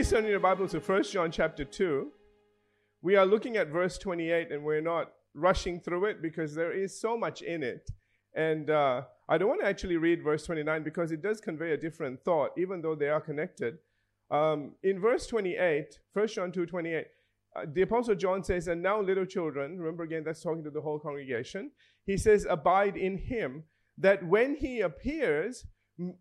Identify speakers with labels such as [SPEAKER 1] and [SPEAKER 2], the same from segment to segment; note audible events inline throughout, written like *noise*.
[SPEAKER 1] Please turn your Bible to 1 John chapter 2. We are looking at verse 28 and we're not rushing through it because there is so much in it. And uh, I don't want to actually read verse 29 because it does convey a different thought, even though they are connected. Um, in verse 28, 1 John 2 28, uh, the Apostle John says, And now, little children, remember again, that's talking to the whole congregation. He says, Abide in him, that when he appears,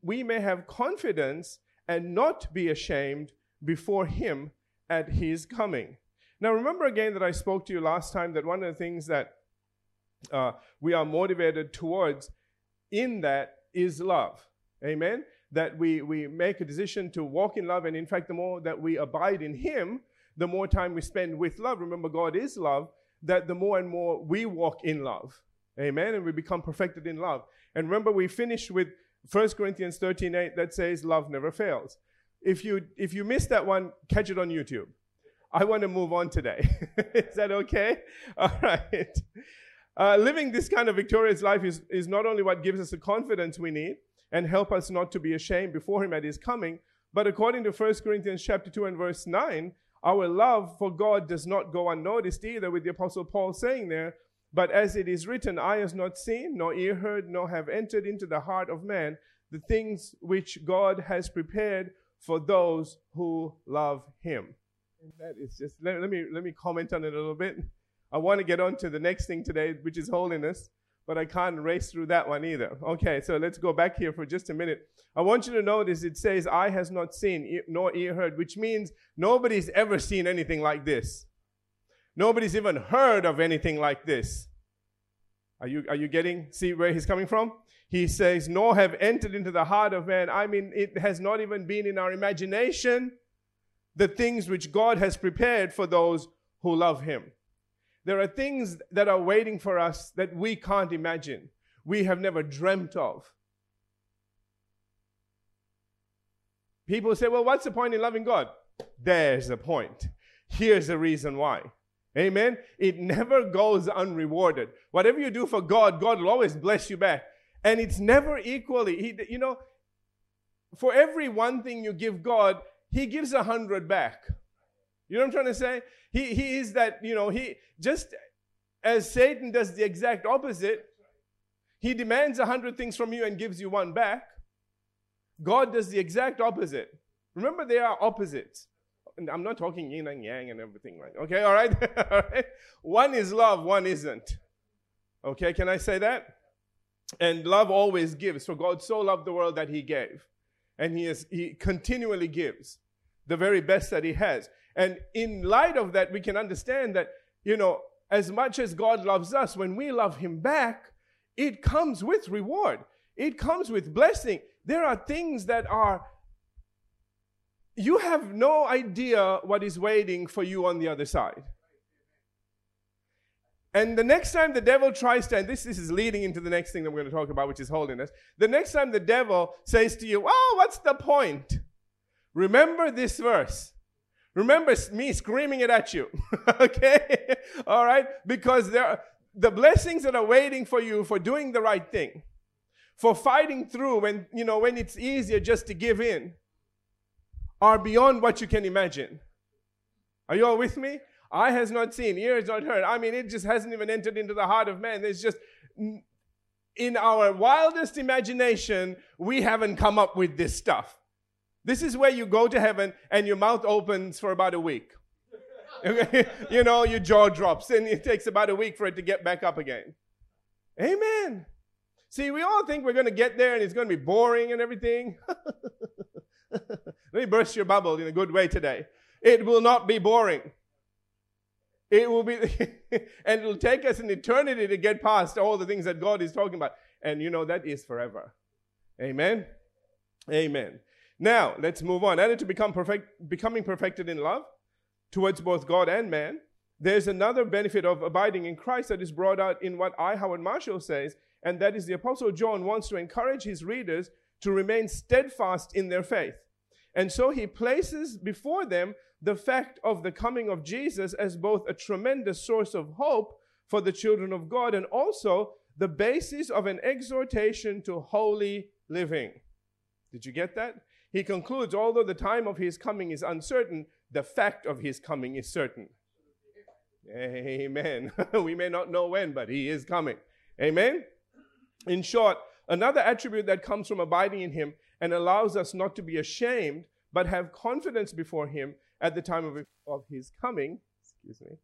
[SPEAKER 1] we may have confidence and not be ashamed before him at his coming. Now, remember again that I spoke to you last time that one of the things that uh, we are motivated towards in that is love. Amen? That we, we make a decision to walk in love, and in fact, the more that we abide in Him, the more time we spend with love. Remember, God is love, that the more and more we walk in love. Amen? And we become perfected in love. And remember, we finished with 1 Corinthians 13 8 that says, Love never fails. If you, if you missed that one, catch it on YouTube. I want to move on today. *laughs* is that okay? *laughs* All right. Uh, living this kind of victorious life is, is not only what gives us the confidence we need and help us not to be ashamed before him at his coming, but according to 1 Corinthians chapter 2 and verse 9, our love for God does not go unnoticed either, with the Apostle Paul saying there, But as it is written, eye has not seen, nor ear heard, nor have entered into the heart of man the things which God has prepared for those who love him. And that is just, let, let, me, let me comment on it a little bit. I want to get on to the next thing today, which is holiness, but I can't race through that one either. Okay, so let's go back here for just a minute. I want you to notice it says, Eye has not seen, nor ear heard, which means nobody's ever seen anything like this. Nobody's even heard of anything like this. Are you, are you getting, see where he's coming from? He says, nor have entered into the heart of man. I mean, it has not even been in our imagination the things which God has prepared for those who love him. There are things that are waiting for us that we can't imagine, we have never dreamt of. People say, well, what's the point in loving God? There's the point. Here's the reason why. Amen. It never goes unrewarded. Whatever you do for God, God will always bless you back. And it's never equally. He, you know, for every one thing you give God, He gives a hundred back. You know what I'm trying to say? He, he is that, you know, he just as Satan does the exact opposite, he demands a hundred things from you and gives you one back. God does the exact opposite. Remember, they are opposites. And I'm not talking yin and yang and everything, right? Okay, all right? *laughs* all right? One is love, one isn't. Okay, can I say that? And love always gives. For God so loved the world that he gave. And he, is, he continually gives the very best that he has. And in light of that, we can understand that, you know, as much as God loves us, when we love him back, it comes with reward. It comes with blessing. There are things that are, you have no idea what is waiting for you on the other side. And the next time the devil tries to, and this, this is leading into the next thing that we're going to talk about, which is holiness. The next time the devil says to you, Oh, what's the point? Remember this verse. Remember me screaming it at you. *laughs* okay? All right? Because there are, the blessings that are waiting for you for doing the right thing, for fighting through when, you know, when it's easier just to give in, are beyond what you can imagine. Are you all with me? Eye has not seen, ear has not heard. I mean, it just hasn't even entered into the heart of man. There's just, in our wildest imagination, we haven't come up with this stuff. This is where you go to heaven and your mouth opens for about a week. Okay? *laughs* you know, your jaw drops and it takes about a week for it to get back up again. Amen. See, we all think we're going to get there and it's going to be boring and everything. *laughs* Let me burst your bubble in a good way today. It will not be boring. It will be, *laughs* and it'll take us an eternity to get past all the things that God is talking about. And you know, that is forever. Amen. Amen. Now, let's move on. Added to become perfect, becoming perfected in love towards both God and man, there's another benefit of abiding in Christ that is brought out in what I. Howard Marshall, says, and that is the Apostle John wants to encourage his readers to remain steadfast in their faith. And so he places before them the fact of the coming of Jesus as both a tremendous source of hope for the children of God and also the basis of an exhortation to holy living. Did you get that? he concludes, although the time of his coming is uncertain, the fact of his coming is certain. Amen. *laughs* we may not know when, but he is coming. Amen. In short, another attribute that comes from abiding in him and allows us not to be ashamed, but have confidence before him at the time of, of his coming, excuse me,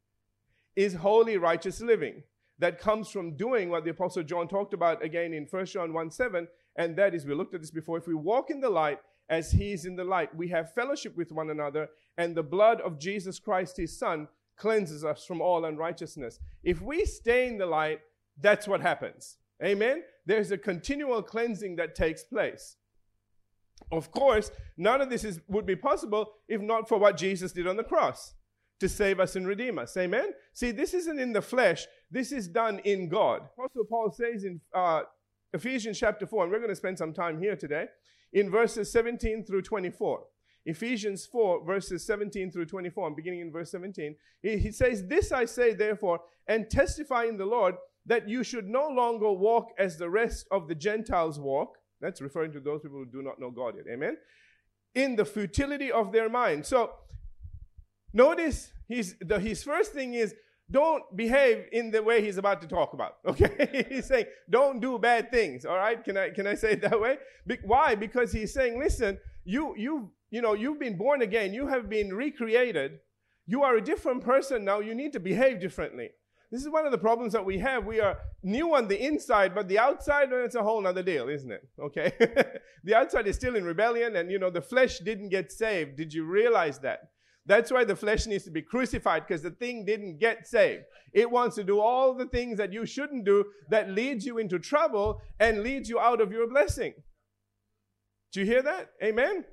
[SPEAKER 1] is holy, righteous living. That comes from doing what the Apostle John talked about again in 1 John 1 7, and that is, we looked at this before, if we walk in the light as he is in the light, we have fellowship with one another, and the blood of Jesus Christ, his Son, cleanses us from all unrighteousness. If we stay in the light, that's what happens. Amen? There's a continual cleansing that takes place. Of course, none of this is, would be possible if not for what Jesus did on the cross to save us and redeem us. Amen? See, this isn't in the flesh, this is done in God. Also, Paul says in uh, Ephesians chapter 4, and we're going to spend some time here today, in verses 17 through 24. Ephesians 4, verses 17 through 24, I'm beginning in verse 17. He, he says, This I say, therefore, and testify in the Lord that you should no longer walk as the rest of the Gentiles walk. That's referring to those people who do not know God yet. Amen. In the futility of their mind. So notice his, the, his first thing is don't behave in the way he's about to talk about. *laughs* Okay? he's saying don't do bad things. All right? Can I can I say it that way? Be- why? Because he's saying, listen, you you you know, you've been born again, you have been recreated. You are a different person now. You need to behave differently. This is one of the problems that we have. We are new on the inside, but the outside, well, it's a whole other deal, isn't it? Okay? *laughs* the outside is still in rebellion, and you know, the flesh didn't get saved. Did you realize that? That's why the flesh needs to be crucified, because the thing didn't get saved. It wants to do all the things that you shouldn't do that leads you into trouble and leads you out of your blessing. Do you hear that? Amen?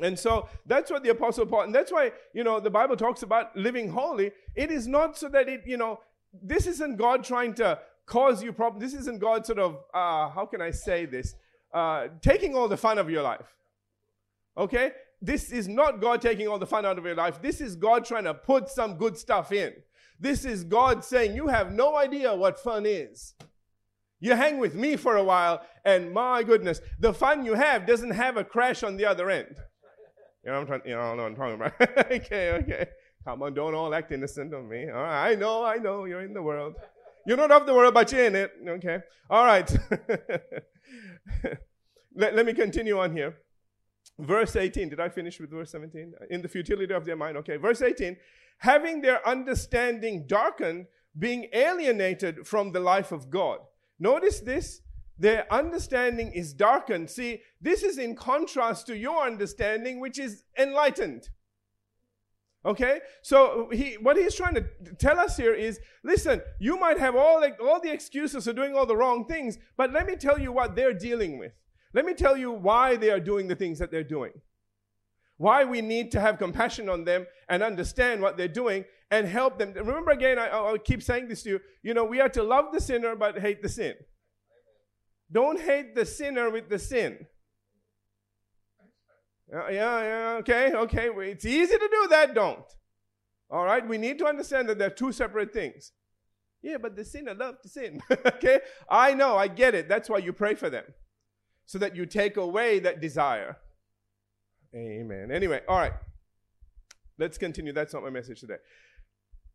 [SPEAKER 1] And so that's what the Apostle Paul, and that's why, you know, the Bible talks about living holy. It is not so that it, you know, this isn't God trying to cause you problems. This isn't God sort of, uh, how can I say this? Uh, taking all the fun of your life. Okay? This is not God taking all the fun out of your life. This is God trying to put some good stuff in. This is God saying, You have no idea what fun is. You hang with me for a while, and my goodness, the fun you have doesn't have a crash on the other end. You know, I'm trying, you know, what I'm talking about. *laughs* okay, okay. Come on, don't all act innocent on me. All right, I know, I know, you're in the world. You're not of the world, but you're in it. Okay. All right. *laughs* let, let me continue on here. Verse 18. Did I finish with verse 17? In the futility of their mind. Okay. Verse 18. Having their understanding darkened, being alienated from the life of God. Notice this. Their understanding is darkened. See, this is in contrast to your understanding, which is enlightened. Okay? So he, what he's trying to tell us here is, listen, you might have all, like, all the excuses for doing all the wrong things, but let me tell you what they're dealing with. Let me tell you why they are doing the things that they're doing. Why we need to have compassion on them and understand what they're doing and help them. Remember again, I, I'll keep saying this to you. You know, we are to love the sinner but hate the sin. Don't hate the sinner with the sin. Yeah, yeah, yeah, okay, okay. It's easy to do that, don't. All right, we need to understand that they're two separate things. Yeah, but the sinner loves to sin. *laughs* okay, I know, I get it. That's why you pray for them, so that you take away that desire. Amen. Anyway, all right. Let's continue. That's not my message today.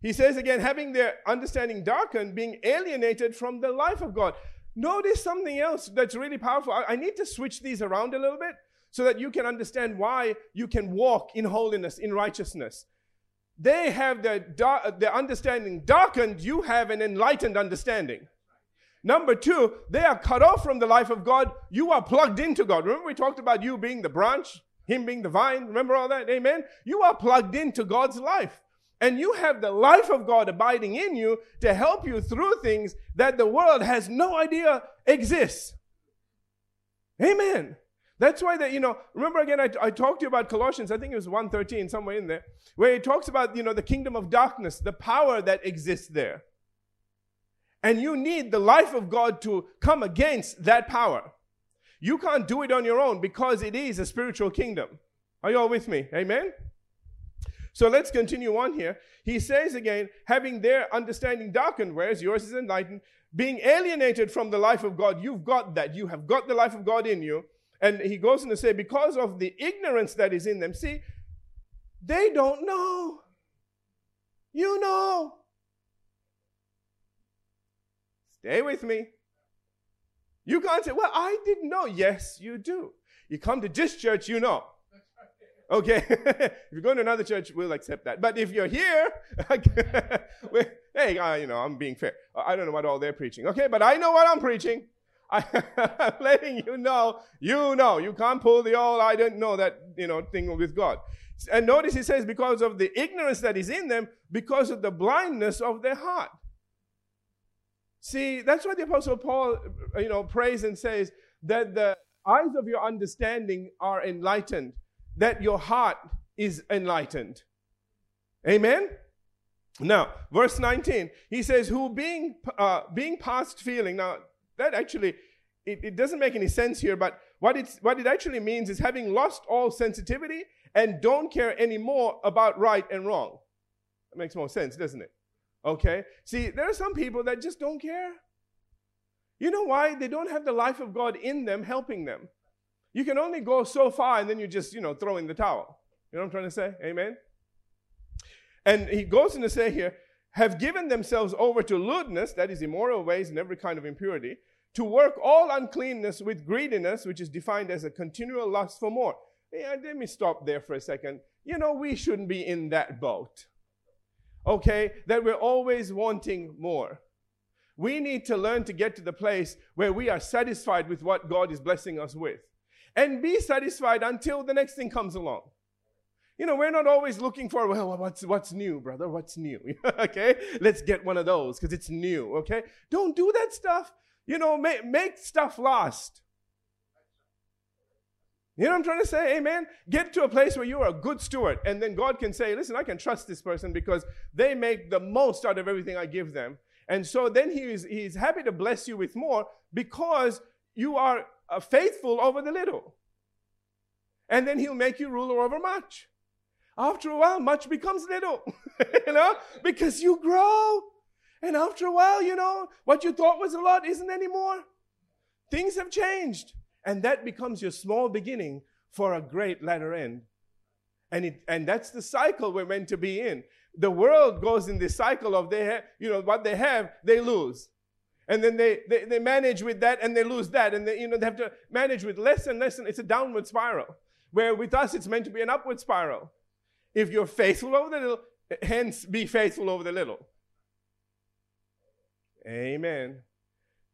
[SPEAKER 1] He says again, having their understanding darkened, being alienated from the life of God. Notice something else that's really powerful. I, I need to switch these around a little bit so that you can understand why you can walk in holiness, in righteousness. They have their, their understanding darkened, you have an enlightened understanding. Number two, they are cut off from the life of God. You are plugged into God. Remember, we talked about you being the branch, Him being the vine. Remember all that? Amen? You are plugged into God's life. And you have the life of God abiding in you to help you through things that the world has no idea exists. Amen. That's why that, you know, remember again, I, I talked to you about Colossians, I think it was 113, somewhere in there, where it talks about, you know, the kingdom of darkness, the power that exists there. And you need the life of God to come against that power. You can't do it on your own because it is a spiritual kingdom. Are you all with me? Amen? So let's continue on here. He says again, having their understanding darkened, whereas yours is enlightened, being alienated from the life of God. You've got that. You have got the life of God in you. And he goes on to say, because of the ignorance that is in them. See, they don't know. You know. Stay with me. You can't say, well, I didn't know. Yes, you do. You come to this church, you know. Okay, *laughs* if you go to another church, we'll accept that. But if you're here, *laughs* hey, uh, you know, I'm being fair. I don't know what all they're preaching. Okay, but I know what I'm preaching. *laughs* I, am letting you know. You know. You can't pull the all. I don't know that you know thing with God. And notice he says, because of the ignorance that is in them, because of the blindness of their heart. See, that's why the Apostle Paul, you know, prays and says that the eyes of your understanding are enlightened, that your heart is enlightened. Amen? Now, verse 19, he says, who being, uh, being past feeling. Now, that actually, it, it doesn't make any sense here, but what, it's, what it actually means is having lost all sensitivity and don't care anymore about right and wrong. That makes more sense, doesn't it? Okay? See, there are some people that just don't care. You know why? They don't have the life of God in them helping them. You can only go so far and then you just, you know, throw in the towel. You know what I'm trying to say? Amen? And he goes on to say here, have given themselves over to lewdness, that is immoral ways and every kind of impurity, to work all uncleanness with greediness, which is defined as a continual lust for more. Yeah, let me stop there for a second. You know, we shouldn't be in that boat. Okay? That we're always wanting more. We need to learn to get to the place where we are satisfied with what God is blessing us with. And be satisfied until the next thing comes along. You know, we're not always looking for, well, what's, what's new, brother? What's new? *laughs* okay? Let's get one of those because it's new, okay? Don't do that stuff. You know, make, make stuff last. You know what I'm trying to say? Amen. Get to a place where you are a good steward, and then God can say, Listen, I can trust this person because they make the most out of everything I give them. And so then he is, he's happy to bless you with more because you are uh, faithful over the little. And then he'll make you ruler over much. After a while, much becomes little, *laughs* you know, because you grow. And after a while, you know, what you thought was a lot isn't anymore. Things have changed. And that becomes your small beginning for a great latter end. And, it, and that's the cycle we're meant to be in. The world goes in this cycle of they have, you know, what they have, they lose. And then they, they, they manage with that and they lose that. And they, you know, they have to manage with less and less. And it's a downward spiral. Where with us, it's meant to be an upward spiral. If you're faithful over the little, hence be faithful over the little. Amen.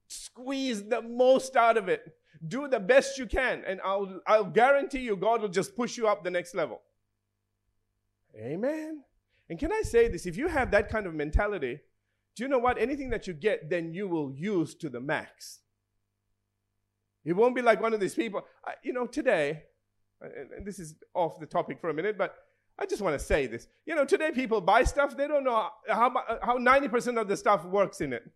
[SPEAKER 1] Squeeze the most out of it do the best you can, and I'll, I'll guarantee you God will just push you up the next level. Amen. And can I say this? If you have that kind of mentality, do you know what? Anything that you get, then you will use to the max. It won't be like one of these people. I, you know, today, and this is off the topic for a minute, but I just want to say this. You know, today people buy stuff, they don't know how, how 90% of the stuff works in it.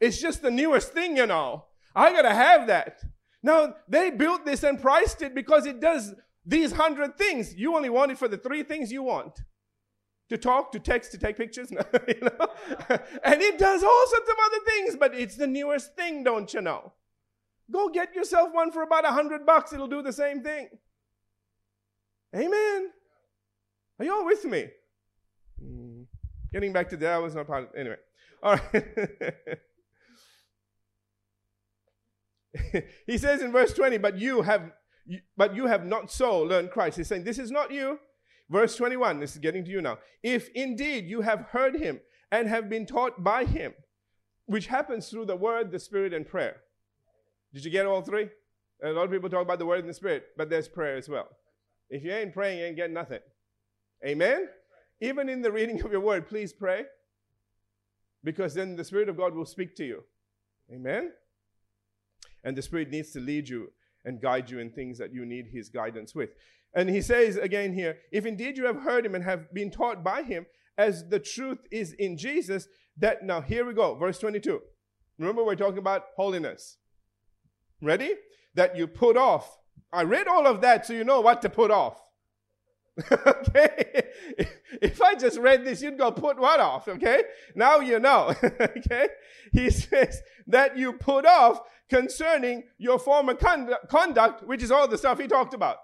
[SPEAKER 1] It's just the newest thing, you know. I got to have that. Now, they built this and priced it because it does these hundred things. You only want it for the three things you want to talk, to text, to take pictures. *laughs* you know? *laughs* and it does all sorts of other things, but it's the newest thing, don't you know? Go get yourself one for about a hundred bucks, it'll do the same thing. Amen. Are you all with me? Mm. Getting back to that, was not part of Anyway. All right. *laughs* he says in verse 20, but you have but you have not so learned Christ. He's saying, This is not you. Verse 21, this is getting to you now. If indeed you have heard him and have been taught by him, which happens through the word, the spirit, and prayer. Did you get all three? A lot of people talk about the word and the spirit, but there's prayer as well. If you ain't praying, you ain't getting nothing. Amen? Even in the reading of your word, please pray. Because then the Spirit of God will speak to you. Amen? And the Spirit needs to lead you and guide you in things that you need His guidance with. And he says again here, if indeed you have heard Him and have been taught by Him, as the truth is in Jesus, that now here we go, verse 22. Remember, we're talking about holiness. Ready? That you put off. I read all of that so you know what to put off. *laughs* okay? if I just read this, you'd go put what off, okay? Now you know, *laughs* okay? He says that you put off concerning your former conduct, conduct, which is all the stuff he talked about.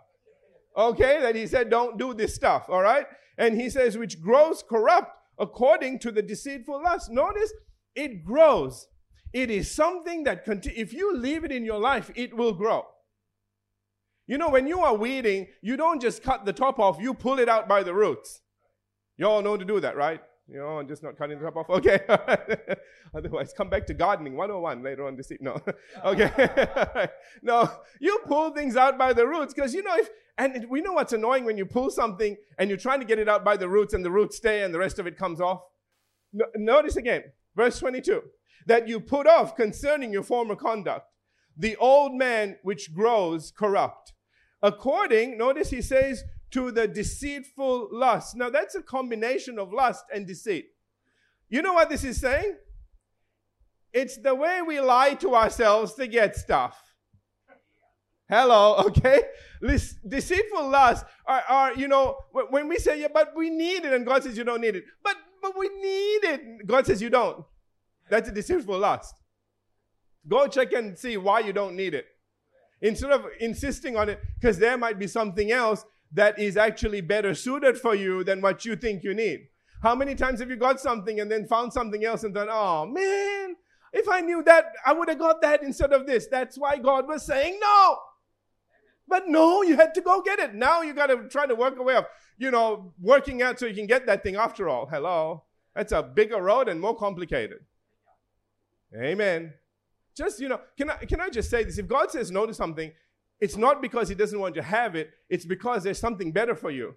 [SPEAKER 1] Okay, that he said, don't do this stuff, all right? And he says, which grows corrupt according to the deceitful lust. Notice it grows. It is something that, conti- if you leave it in your life, it will grow. You know, when you are weeding, you don't just cut the top off, you pull it out by the roots. You all know to do that, right? You know, I'm just not cutting the top off. Okay. *laughs* Otherwise, come back to gardening 101 later on this evening. No. *laughs* okay. *laughs* no, you pull things out by the roots because, you know, if, and we know what's annoying when you pull something and you're trying to get it out by the roots and the roots stay and the rest of it comes off. No, notice again, verse 22 that you put off concerning your former conduct the old man which grows corrupt. According, notice he says, to the deceitful lust. Now that's a combination of lust and deceit. You know what this is saying? It's the way we lie to ourselves to get stuff. Hello, *laughs* okay? This deceitful lust are, are, you know, when we say, yeah, but we need it, and God says you don't need it. But but we need it. God says you don't. That's a deceitful lust. Go check and see why you don't need it. Instead of insisting on it, because there might be something else that is actually better suited for you than what you think you need. How many times have you got something and then found something else and thought, oh man, if I knew that, I would have got that instead of this. That's why God was saying no. But no, you had to go get it. Now you got to try to work a way of, you know, working out so you can get that thing after all. Hello. That's a bigger road and more complicated. Amen. Just, you know, can I, can I just say this? If God says no to something, it's not because he doesn't want you to have it, it's because there's something better for you.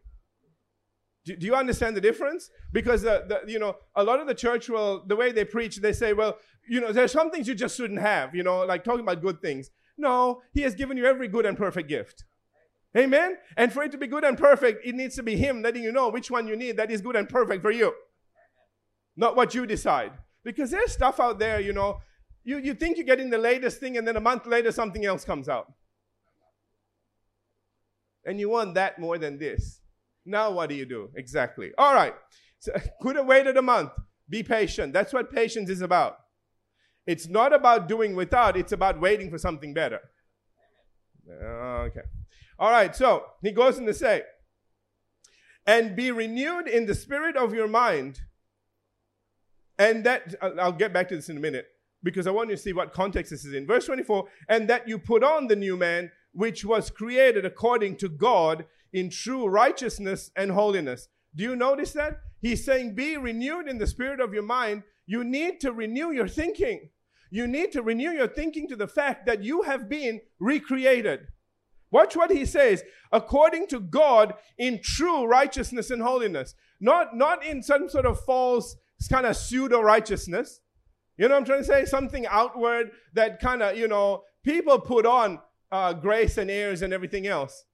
[SPEAKER 1] Do, do you understand the difference? Because, the, the, you know, a lot of the church will, the way they preach, they say, well, you know, there's some things you just shouldn't have, you know, like talking about good things. No, he has given you every good and perfect gift. Amen? And for it to be good and perfect, it needs to be him letting you know which one you need that is good and perfect for you. Not what you decide. Because there's stuff out there, you know, you, you think you're getting the latest thing, and then a month later, something else comes out and you want that more than this. Now, what do you do? Exactly. All right. So, *laughs* could have waited a month. Be patient. That's what patience is about. It's not about doing without, it's about waiting for something better. Uh, okay. All right. So, he goes on to say, and be renewed in the spirit of your mind. And that, I'll get back to this in a minute because I want you to see what context this is in. Verse 24, and that you put on the new man which was created according to God in true righteousness and holiness. Do you notice that? He's saying, Be renewed in the spirit of your mind. You need to renew your thinking. You need to renew your thinking to the fact that you have been recreated. Watch what he says, according to God in true righteousness and holiness. Not, not in some sort of false kind of pseudo righteousness. You know what I'm trying to say? Something outward that kind of, you know, people put on uh, grace and airs and everything else.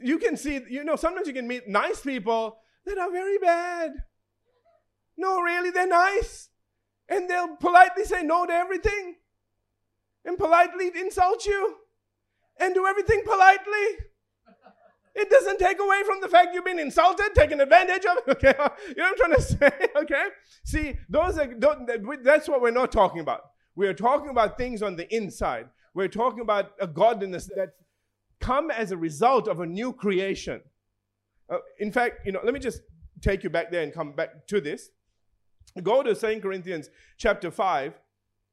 [SPEAKER 1] You can see, you know, sometimes you can meet nice people that are very bad. No, really, they're nice. And they'll politely say no to everything and politely insult you and do everything politely. It doesn't take away from the fact you've been insulted, taken advantage of. *laughs* Okay, you know what I'm trying to *laughs* say. Okay, see, those are that's what we're not talking about. We are talking about things on the inside. We're talking about a godliness that come as a result of a new creation. Uh, in fact, you know, let me just take you back there and come back to this. Go to 2 Corinthians chapter 5.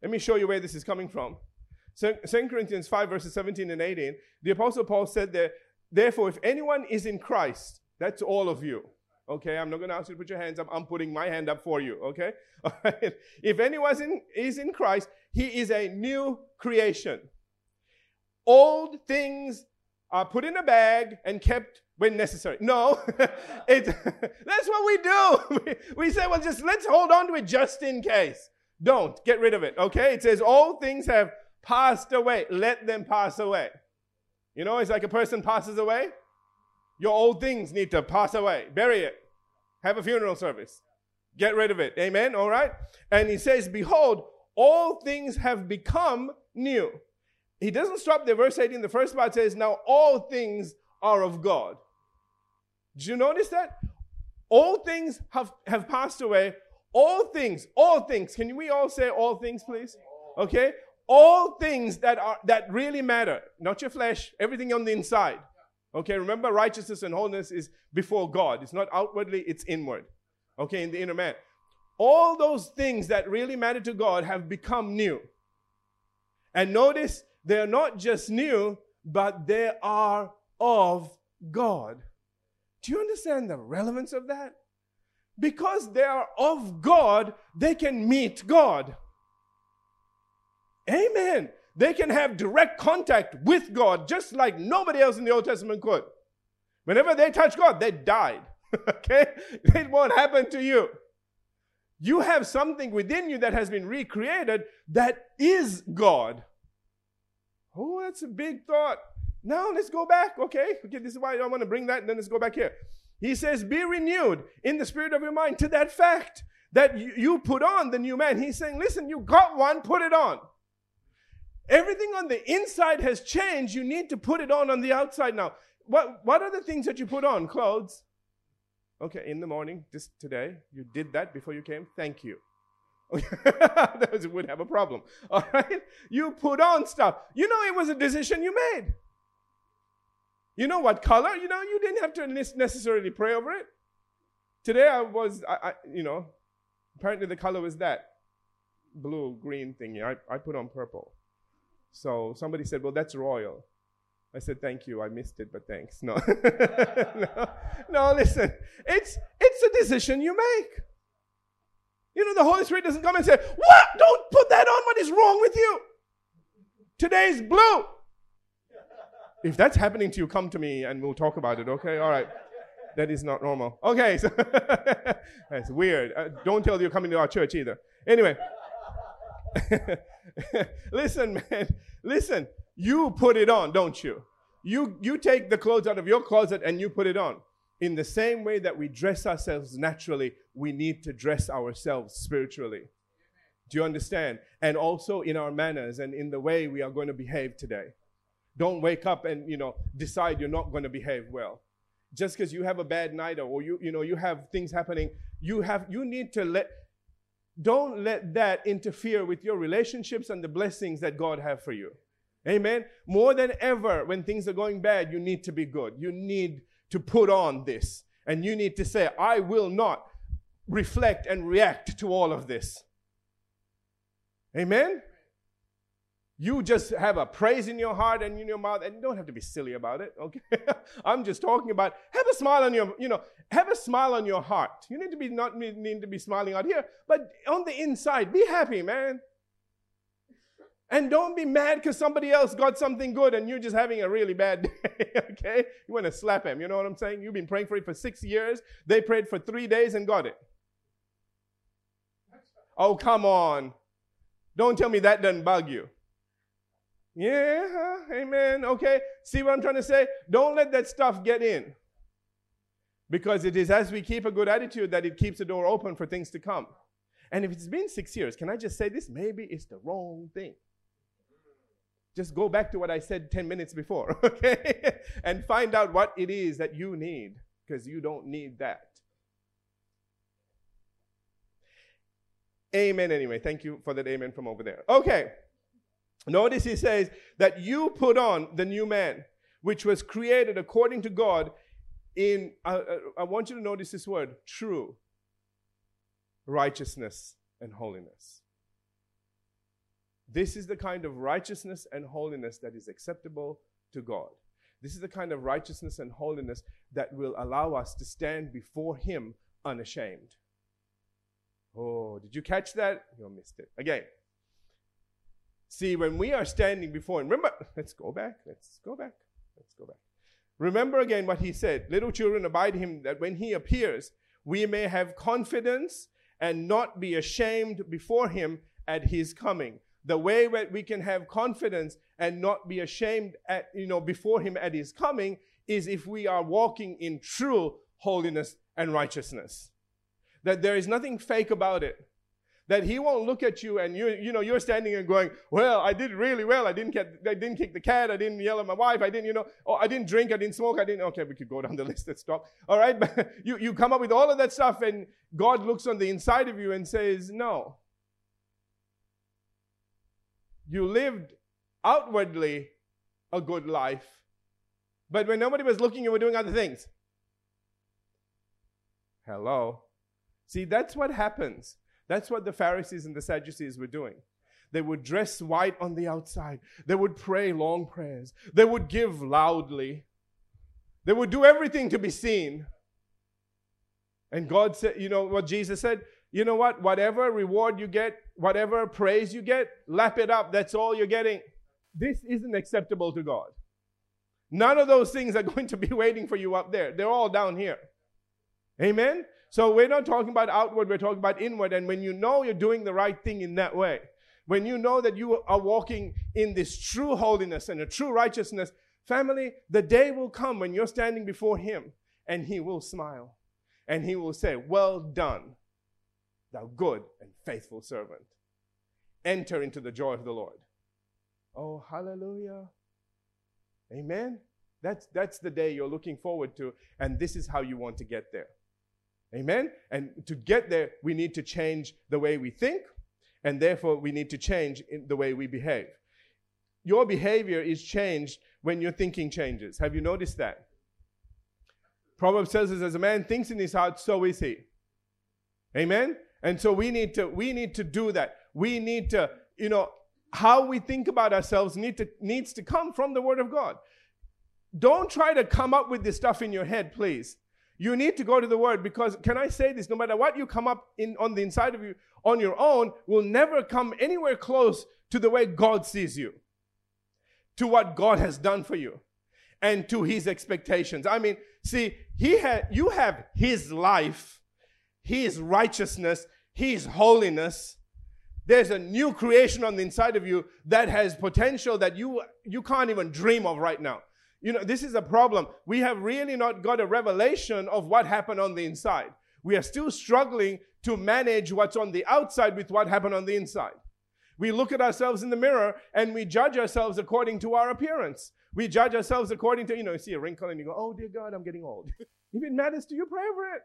[SPEAKER 1] Let me show you where this is coming from. 2 Corinthians 5, verses 17 and 18. The Apostle Paul said there, Therefore, if anyone is in Christ, that's all of you. Okay, I'm not going to ask you to put your hands up. I'm putting my hand up for you. Okay? *laughs* if anyone is in Christ, he is a new creation. Old things are put in a bag and kept when necessary. No, *laughs* it, *laughs* that's what we do. We, we say, well, just let's hold on to it just in case. Don't get rid of it. Okay? It says, all things have passed away. Let them pass away. You know, it's like a person passes away. Your old things need to pass away. Bury it. Have a funeral service. Get rid of it. Amen. All right. And he says, Behold, all things have become new. He doesn't stop there. Verse 18, the first part says, Now all things are of God. Did you notice that? All things have, have passed away. All things, all things. Can we all say all things, please? Okay? All things that are that really matter, not your flesh, everything on the inside. Okay, remember righteousness and holiness is before God. It's not outwardly, it's inward. Okay, in the inner man. All those things that really matter to God have become new. And notice they're not just new, but they are of God. Do you understand the relevance of that? Because they are of God, they can meet God. Amen. They can have direct contact with God just like nobody else in the Old Testament could. Whenever they touch God, they died. *laughs* okay? It won't happen to you. You have something within you that has been recreated that is God. Oh, that's a big thought. Now let's go back. Okay, okay, this is why I want to bring that, and then let's go back here. He says, Be renewed in the spirit of your mind to that fact that you put on the new man. He's saying, Listen, you got one, put it on. Everything on the inside has changed. You need to put it on on the outside now. What, what are the things that you put on? Clothes. Okay, in the morning, just today, you did that before you came. Thank you. *laughs* Those would have a problem. *laughs* All right? You put on stuff. You know, it was a decision you made. You know what color? You know, you didn't have to necessarily pray over it. Today I was, I, I you know, apparently the color was that blue, green thing. I, I put on purple. So somebody said, well, that's royal. I said, thank you. I missed it, but thanks. No. *laughs* no. no, listen. It's, it's a decision you make. You know, the Holy Spirit doesn't come and say, What? Don't put that on. What is wrong with you? Today's blue. If that's happening to you, come to me and we'll talk about it, okay? All right. That is not normal. Okay, so *laughs* that's weird. Uh, don't tell you're coming to our church either. Anyway. *laughs* *laughs* listen, man. Listen. You put it on, don't you? You you take the clothes out of your closet and you put it on. In the same way that we dress ourselves naturally, we need to dress ourselves spiritually. Do you understand? And also in our manners and in the way we are going to behave today. Don't wake up and, you know, decide you're not going to behave well. Just because you have a bad night or you, you know, you have things happening, you have, you need to let, don't let that interfere with your relationships and the blessings that God have for you. Amen. More than ever, when things are going bad, you need to be good. You need to put on this. And you need to say, I will not reflect and react to all of this. Amen. You just have a praise in your heart and in your mouth, and you don't have to be silly about it, okay? *laughs* I'm just talking about have a smile on your, you know, have a smile on your heart. You need to be not need to be smiling out here, but on the inside, be happy, man. And don't be mad because somebody else got something good and you're just having a really bad *laughs* day, okay? You want to slap him, you know what I'm saying? You've been praying for it for six years. They prayed for three days and got it. Oh, come on. Don't tell me that doesn't bug you. Yeah, amen. Okay. See what I'm trying to say? Don't let that stuff get in. Because it is as we keep a good attitude that it keeps the door open for things to come. And if it's been six years, can I just say this? Maybe it's the wrong thing. Just go back to what I said 10 minutes before, *laughs* okay? and find out what it is that you need, because you don't need that. Amen, anyway. Thank you for that amen from over there. Okay. Notice he says that you put on the new man, which was created according to God in, uh, I want you to notice this word, true righteousness and holiness. This is the kind of righteousness and holiness that is acceptable to God. This is the kind of righteousness and holiness that will allow us to stand before Him unashamed. Oh, did you catch that? You missed it. Again. See, when we are standing before Him, remember, let's go back, let's go back, let's go back. Remember again what He said Little children, abide Him, that when He appears, we may have confidence and not be ashamed before Him at His coming the way that we can have confidence and not be ashamed at, you know, before him at his coming is if we are walking in true holiness and righteousness. That there is nothing fake about it. That he won't look at you and you you know you're standing and going, well, I did really well. I didn't get I didn't kick the cat. I didn't yell at my wife. I didn't you know oh, I didn't drink. I didn't smoke. I didn't. Okay, we could go down the *laughs* list. Let's stop. All right, but *laughs* you you come up with all of that stuff and God looks on the inside of you and says, no. You lived outwardly a good life, but when nobody was looking, you were doing other things. Hello. See, that's what happens. That's what the Pharisees and the Sadducees were doing. They would dress white on the outside. They would pray long prayers. They would give loudly. They would do everything to be seen. And God said, you know what Jesus said? You know what? Whatever reward you get, whatever praise you get, lap it up. That's all you're getting. This isn't acceptable to God. None of those things are *laughs* going to be waiting for you up there. They're all down here. Amen? So we're not talking about outward, we're talking about inward. And when you know you're doing the right thing in that way, when you know that you are walking in this true holiness and a true righteousness, family, the day will come when you're standing before Him and He will smile and He will say, Well done, thou good and faithful servant. Enter into the joy of the Lord. Oh, hallelujah. Amen. That's, that's the day you're looking forward to, and this is how you want to get there. Amen? And to get there, we need to change the way we think, and therefore we need to change the way we behave. Your behavior is changed when your thinking changes. Have you noticed that? Proverbs us, as a man thinks in his heart, so is he. Amen? And so we need to we need to do that. We need to, you know, how we think about ourselves need to, needs to come from the Word of God. Don't try to come up with this stuff in your head, please. You need to go to the Word because, can I say this? No matter what you come up in, on the inside of you on your own, will never come anywhere close to the way God sees you, to what God has done for you, and to His expectations. I mean, see, He had you have His life, His righteousness, His holiness. There's a new creation on the inside of you that has potential that you you can't even dream of right now. You know, this is a problem. We have really not got a revelation of what happened on the inside. We are still struggling to manage what's on the outside with what happened on the inside. We look at ourselves in the mirror and we judge ourselves according to our appearance. We judge ourselves according to, you know, you see a wrinkle and you go, oh dear God, I'm getting old. *laughs* if it matters to you, pray over it.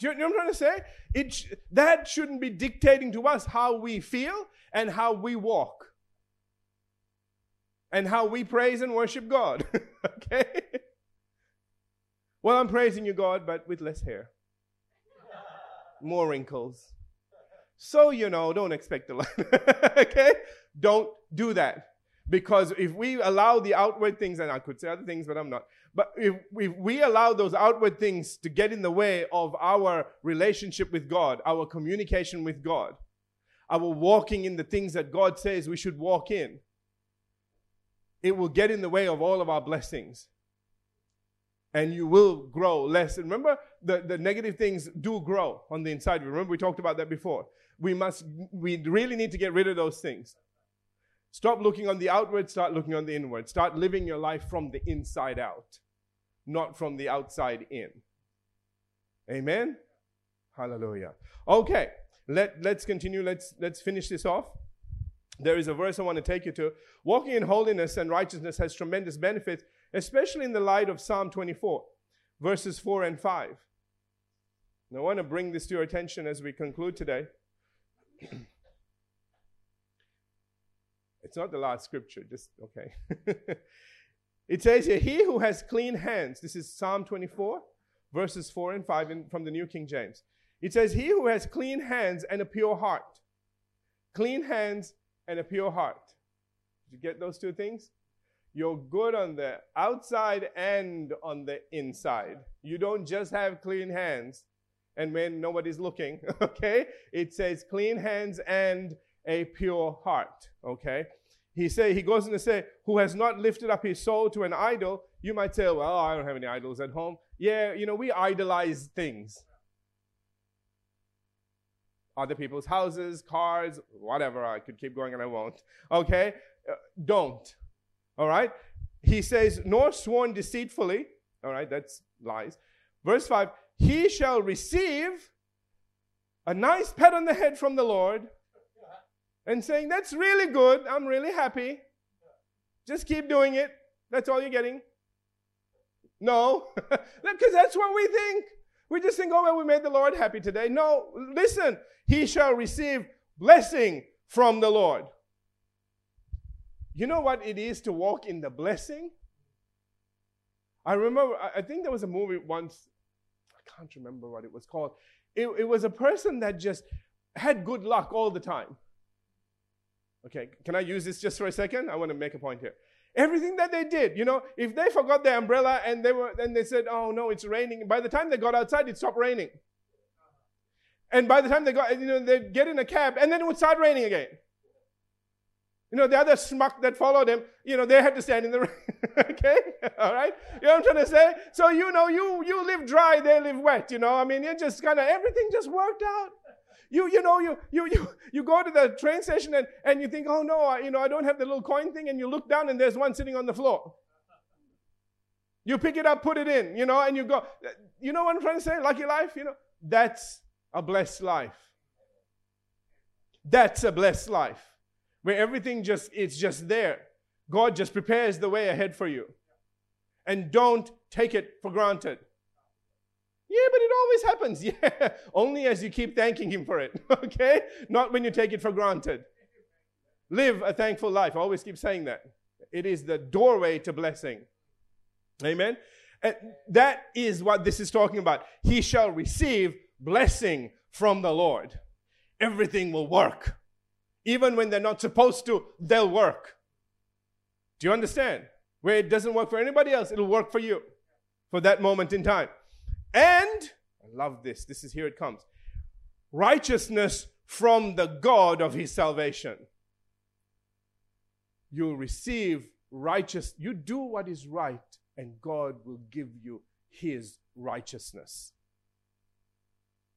[SPEAKER 1] Do you, know what I'm trying to say? It, that shouldn't be dictating to us how we feel and how we walk and how we praise and worship God. *laughs* okay? Well, I'm praising you, God, but with less hair, more wrinkles. So, you know, don't expect a lot. *laughs* okay? Don't do that. Because if we allow the outward things, and I could say other things, but I'm not, but if, if we allow those outward things to get in the way of our relationship with God, our communication with God, our walking in the things that God says we should walk in, it will get in the way of all of our blessings. And you will grow less. And remember, the, the negative things do grow on the inside. Remember, we talked about that before. We must, we really need to get rid of those things. Stop looking on the outward, start looking on the inward. Start living your life from the inside out, not from the outside in. Amen? Hallelujah. Okay, let, let's continue. Let's, let's finish this off there is a verse I want to take you to. Walking in holiness and righteousness has tremendous benefits, especially in the light of Psalm 24, verses 4 and 5. And I want to bring this to your attention as we conclude today. it's not the last scripture, just okay. *laughs* it says here, He who has clean hands, this is Psalm 24, verses 4 and 5 in, from the New King James. It says, He who has clean hands and a pure heart. Clean hands and a pure heart. Did you get those two things? You're good on the outside and on the inside. You don't just have clean hands and when nobody's looking, *laughs* okay? It says clean hands and a pure heart, okay? He say he goes on to say, who has not lifted up his soul to an idol. You might say, well, I don't have any idols at home. Yeah, you know, we idolize things other people's houses, cars, whatever. I could keep going and I won't. Okay? Uh, don't. All right? He says, nor sworn deceitfully. All right, that's lies. Verse 5 He shall receive a nice pat on the head from the Lord and saying, That's really good. I'm really happy. Just keep doing it. That's all you're getting. No, *laughs* because that's what we think. We just think, oh, well, we made the Lord happy today. No, listen, he shall receive blessing from the Lord. You know what it is to walk in the blessing? I remember, I think there was a movie once, I can't remember what it was called. It, it was a person that just had good luck all the time. Okay, can I use this just for a second? I want to make a point here. Everything that they did, you know, if they forgot their umbrella and they were, and they said, "Oh no, it's raining." By the time they got outside, it stopped raining. And by the time they got, you know, they'd get in a cab, and then it would start raining again. You know, the other schmuck that followed him, you know, they had to stand in the *laughs* rain. okay? All right? You know what I'm trying to say? So, you know, you, you live dry, they live wet, you know? I mean, it just kind of, everything just worked out. You, you know, you, you, you, you go to the train station and, and you think, oh no, I, you know, I don't have the little coin thing, and you look down and there's one sitting on the floor. You pick it up, put it in, you know, and you go. You know what I'm trying to say? Lucky life, you know? That's a blessed life. That's a blessed life where everything just it's just there. God just prepares the way ahead for you. And don't take it for granted. Yeah, but it always happens. *laughs* Yeah, only as you keep thanking Him for it, *laughs* okay? Not when you take it for granted. Live a thankful life. I always keep saying that. It is the doorway to blessing. Amen? And that is what this is talking about. He shall receive blessing from the Lord. Everything will work. Even when they're not supposed to, they'll work. Do you understand? Where it doesn't work for anybody else, it'll work for you for that moment in time. And, I love this, this is here it comes righteousness from the God of his salvation. You'll receive righteous, you do what is right, and God will give you his righteousness.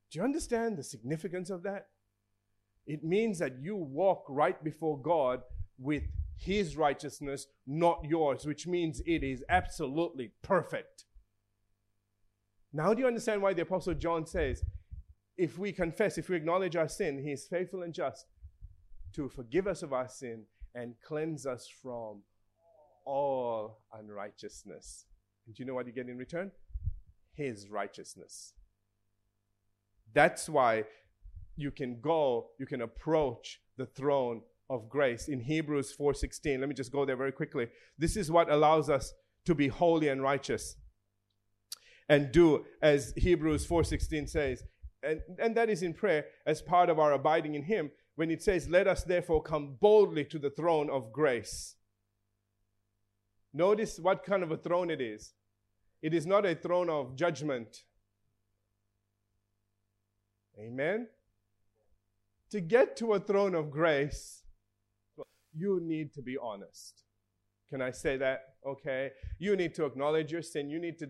[SPEAKER 1] Do you understand the significance of that? It means that you walk right before God with His righteousness, not yours, which means it is absolutely perfect. Now, do you understand why the Apostle John says, if we confess, if we acknowledge our sin, He is faithful and just to forgive us of our sin and cleanse us from all unrighteousness. And do you know what you get in return? His righteousness. That's why you can go, you can approach the throne of grace. In Hebrews 4:16, let me just go there very quickly. This is what allows us to be holy and righteous and do as Hebrews 4:16 says. And, and that is in prayer as part of our abiding in him when it says, Let us therefore come boldly to the throne of grace. Notice what kind of a throne it is. It is not a throne of judgment. Amen to get to a throne of grace, you need to be honest. Can I say that? Okay. You need to acknowledge your sin. You need to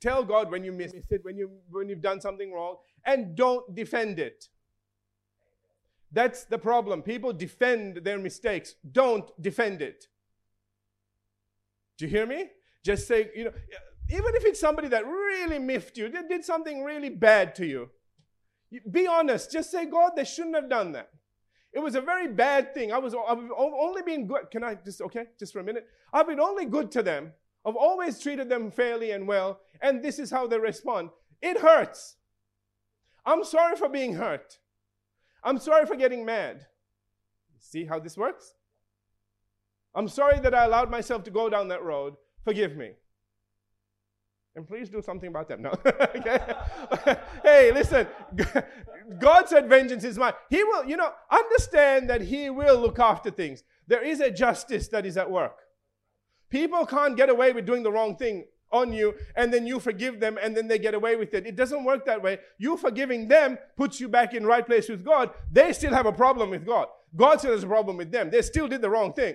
[SPEAKER 1] tell God when you miss it, when, you, when you've done something wrong, and don't defend it. That's the problem. People defend their mistakes. Don't defend it. Do you hear me? Just say, you know, even if it's somebody that really miffed you, did something really bad to you, be honest. Just say, God, they shouldn't have done that. It was a very bad thing. I was I've only been good. Can I just, okay, just for a minute? I've been only good to them. I've always treated them fairly and well, and this is how they respond. It hurts. I'm sorry for being hurt. I'm sorry for getting mad. See how this works? I'm sorry that I allowed myself to go down that road. Forgive me. And please do something about them. No. *laughs* okay? *laughs* hey, listen. *laughs* God said vengeance is mine. He will, you know, understand that He will look after things. There is a justice that is at work. People can't get away with doing the wrong thing on you and then you forgive them and then they get away with it. It doesn't work that way. You forgiving them puts you back in right place with God. They still have a problem with God. God still has a problem with them. They still did the wrong thing.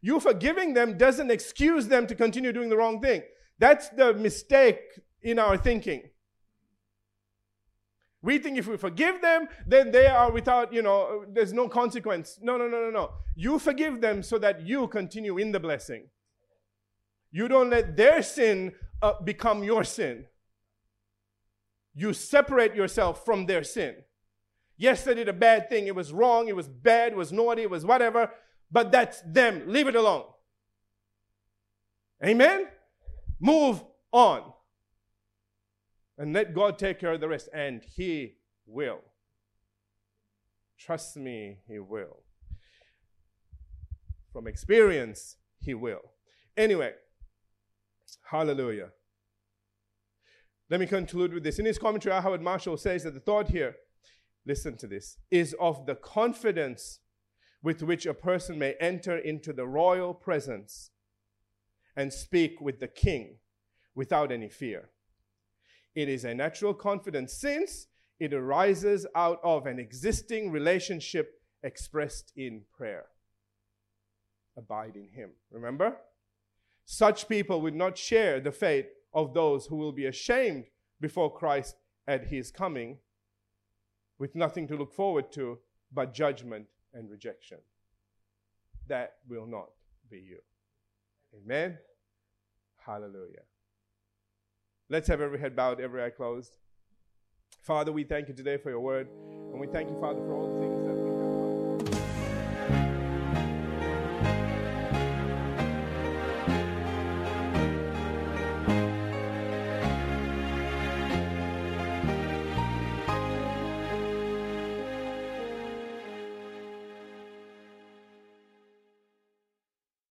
[SPEAKER 1] You forgiving them doesn't excuse them to continue doing the wrong thing. That's the mistake in our thinking. We think if we forgive them, then they are without, you know, there's no consequence. No, no, no, no, no. You forgive them so that you continue in the blessing. You don't let their sin uh, become your sin. You separate yourself from their sin. Yes, they did a bad thing. It was wrong. It was bad. It was naughty. It was whatever. But that's them. Leave it alone. Amen? Move on. And let God take care of the rest. And He will. Trust me, He will. From experience, He will. Anyway, hallelujah. Let me conclude with this. In his commentary, Howard Marshall says that the thought here, listen to this, is of the confidence with which a person may enter into the royal presence and speak with the king without any fear. It is a natural confidence since it arises out of an existing relationship expressed in prayer. Abide in Him. Remember? Such people would not share the fate of those who will be ashamed before Christ at His coming with nothing to look forward to but judgment and rejection. That will not be you. Amen. Hallelujah. Let's have every head bowed, every eye closed. Father, we thank you today for your word. And we thank you, Father, for all the things that.